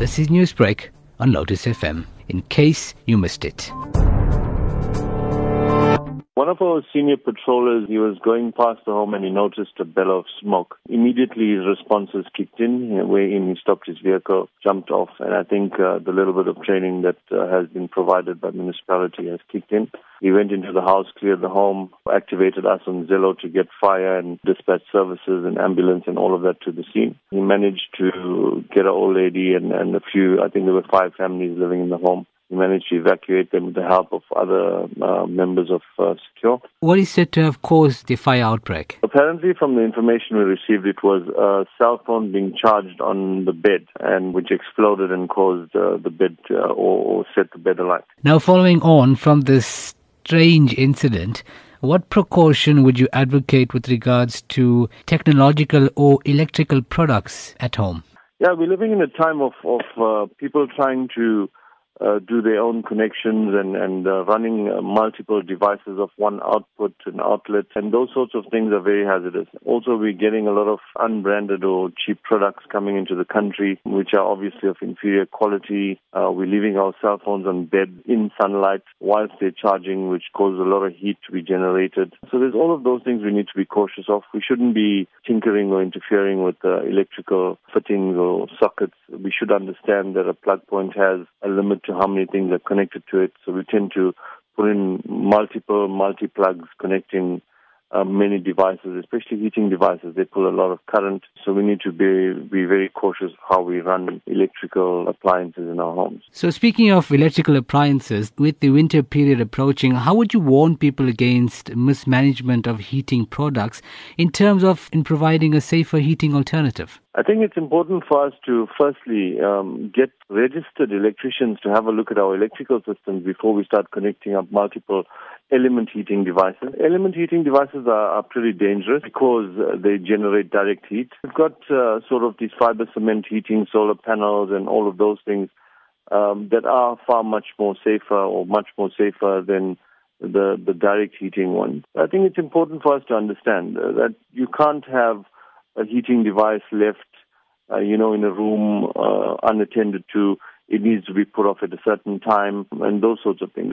This is Newsbreak on Lotus FM, in case you missed it. One of our senior patrollers, he was going past the home and he noticed a bellow of smoke. Immediately his responses kicked in, wherein he stopped his vehicle, jumped off, and I think uh, the little bit of training that uh, has been provided by municipality has kicked in. He went into the house, cleared the home, activated us on Zello to get fire and dispatch services and ambulance and all of that to the scene. He managed to get an old lady and, and a few, I think there were five families living in the home. We managed to evacuate them with the help of other uh, members of uh, Secure. What is said to have caused the fire outbreak? Apparently, from the information we received, it was a cell phone being charged on the bed and which exploded and caused uh, the bed uh, or, or set the bed alight. Now, following on from this strange incident, what precaution would you advocate with regards to technological or electrical products at home? Yeah, we're living in a time of, of uh, people trying to uh, do their own connections and, and uh, running uh, multiple devices of one output and outlet. And those sorts of things are very hazardous. Also, we're getting a lot of unbranded or cheap products coming into the country, which are obviously of inferior quality. Uh, we're leaving our cell phones on bed in sunlight whilst they're charging, which causes a lot of heat to be generated. So there's all of those things we need to be cautious of. We shouldn't be tinkering or interfering with uh, electrical fittings or sockets. We should understand that a plug point has a limit to how many things are connected to it. So we tend to put in multiple multi plugs connecting uh, many devices, especially heating devices. They pull a lot of current, so we need to be be very cautious how we run electrical appliances in our homes. So, speaking of electrical appliances, with the winter period approaching, how would you warn people against mismanagement of heating products in terms of in providing a safer heating alternative? I think it's important for us to firstly um, get registered electricians to have a look at our electrical systems before we start connecting up multiple element heating devices. Element heating devices are, are pretty dangerous because uh, they generate direct heat. We've got uh, sort of these fiber cement heating, solar panels, and all of those things um, that are far much more safer or much more safer than the, the direct heating ones. I think it's important for us to understand uh, that you can't have a heating device left, uh, you know, in a room uh, unattended to. It needs to be put off at a certain time and those sorts of things.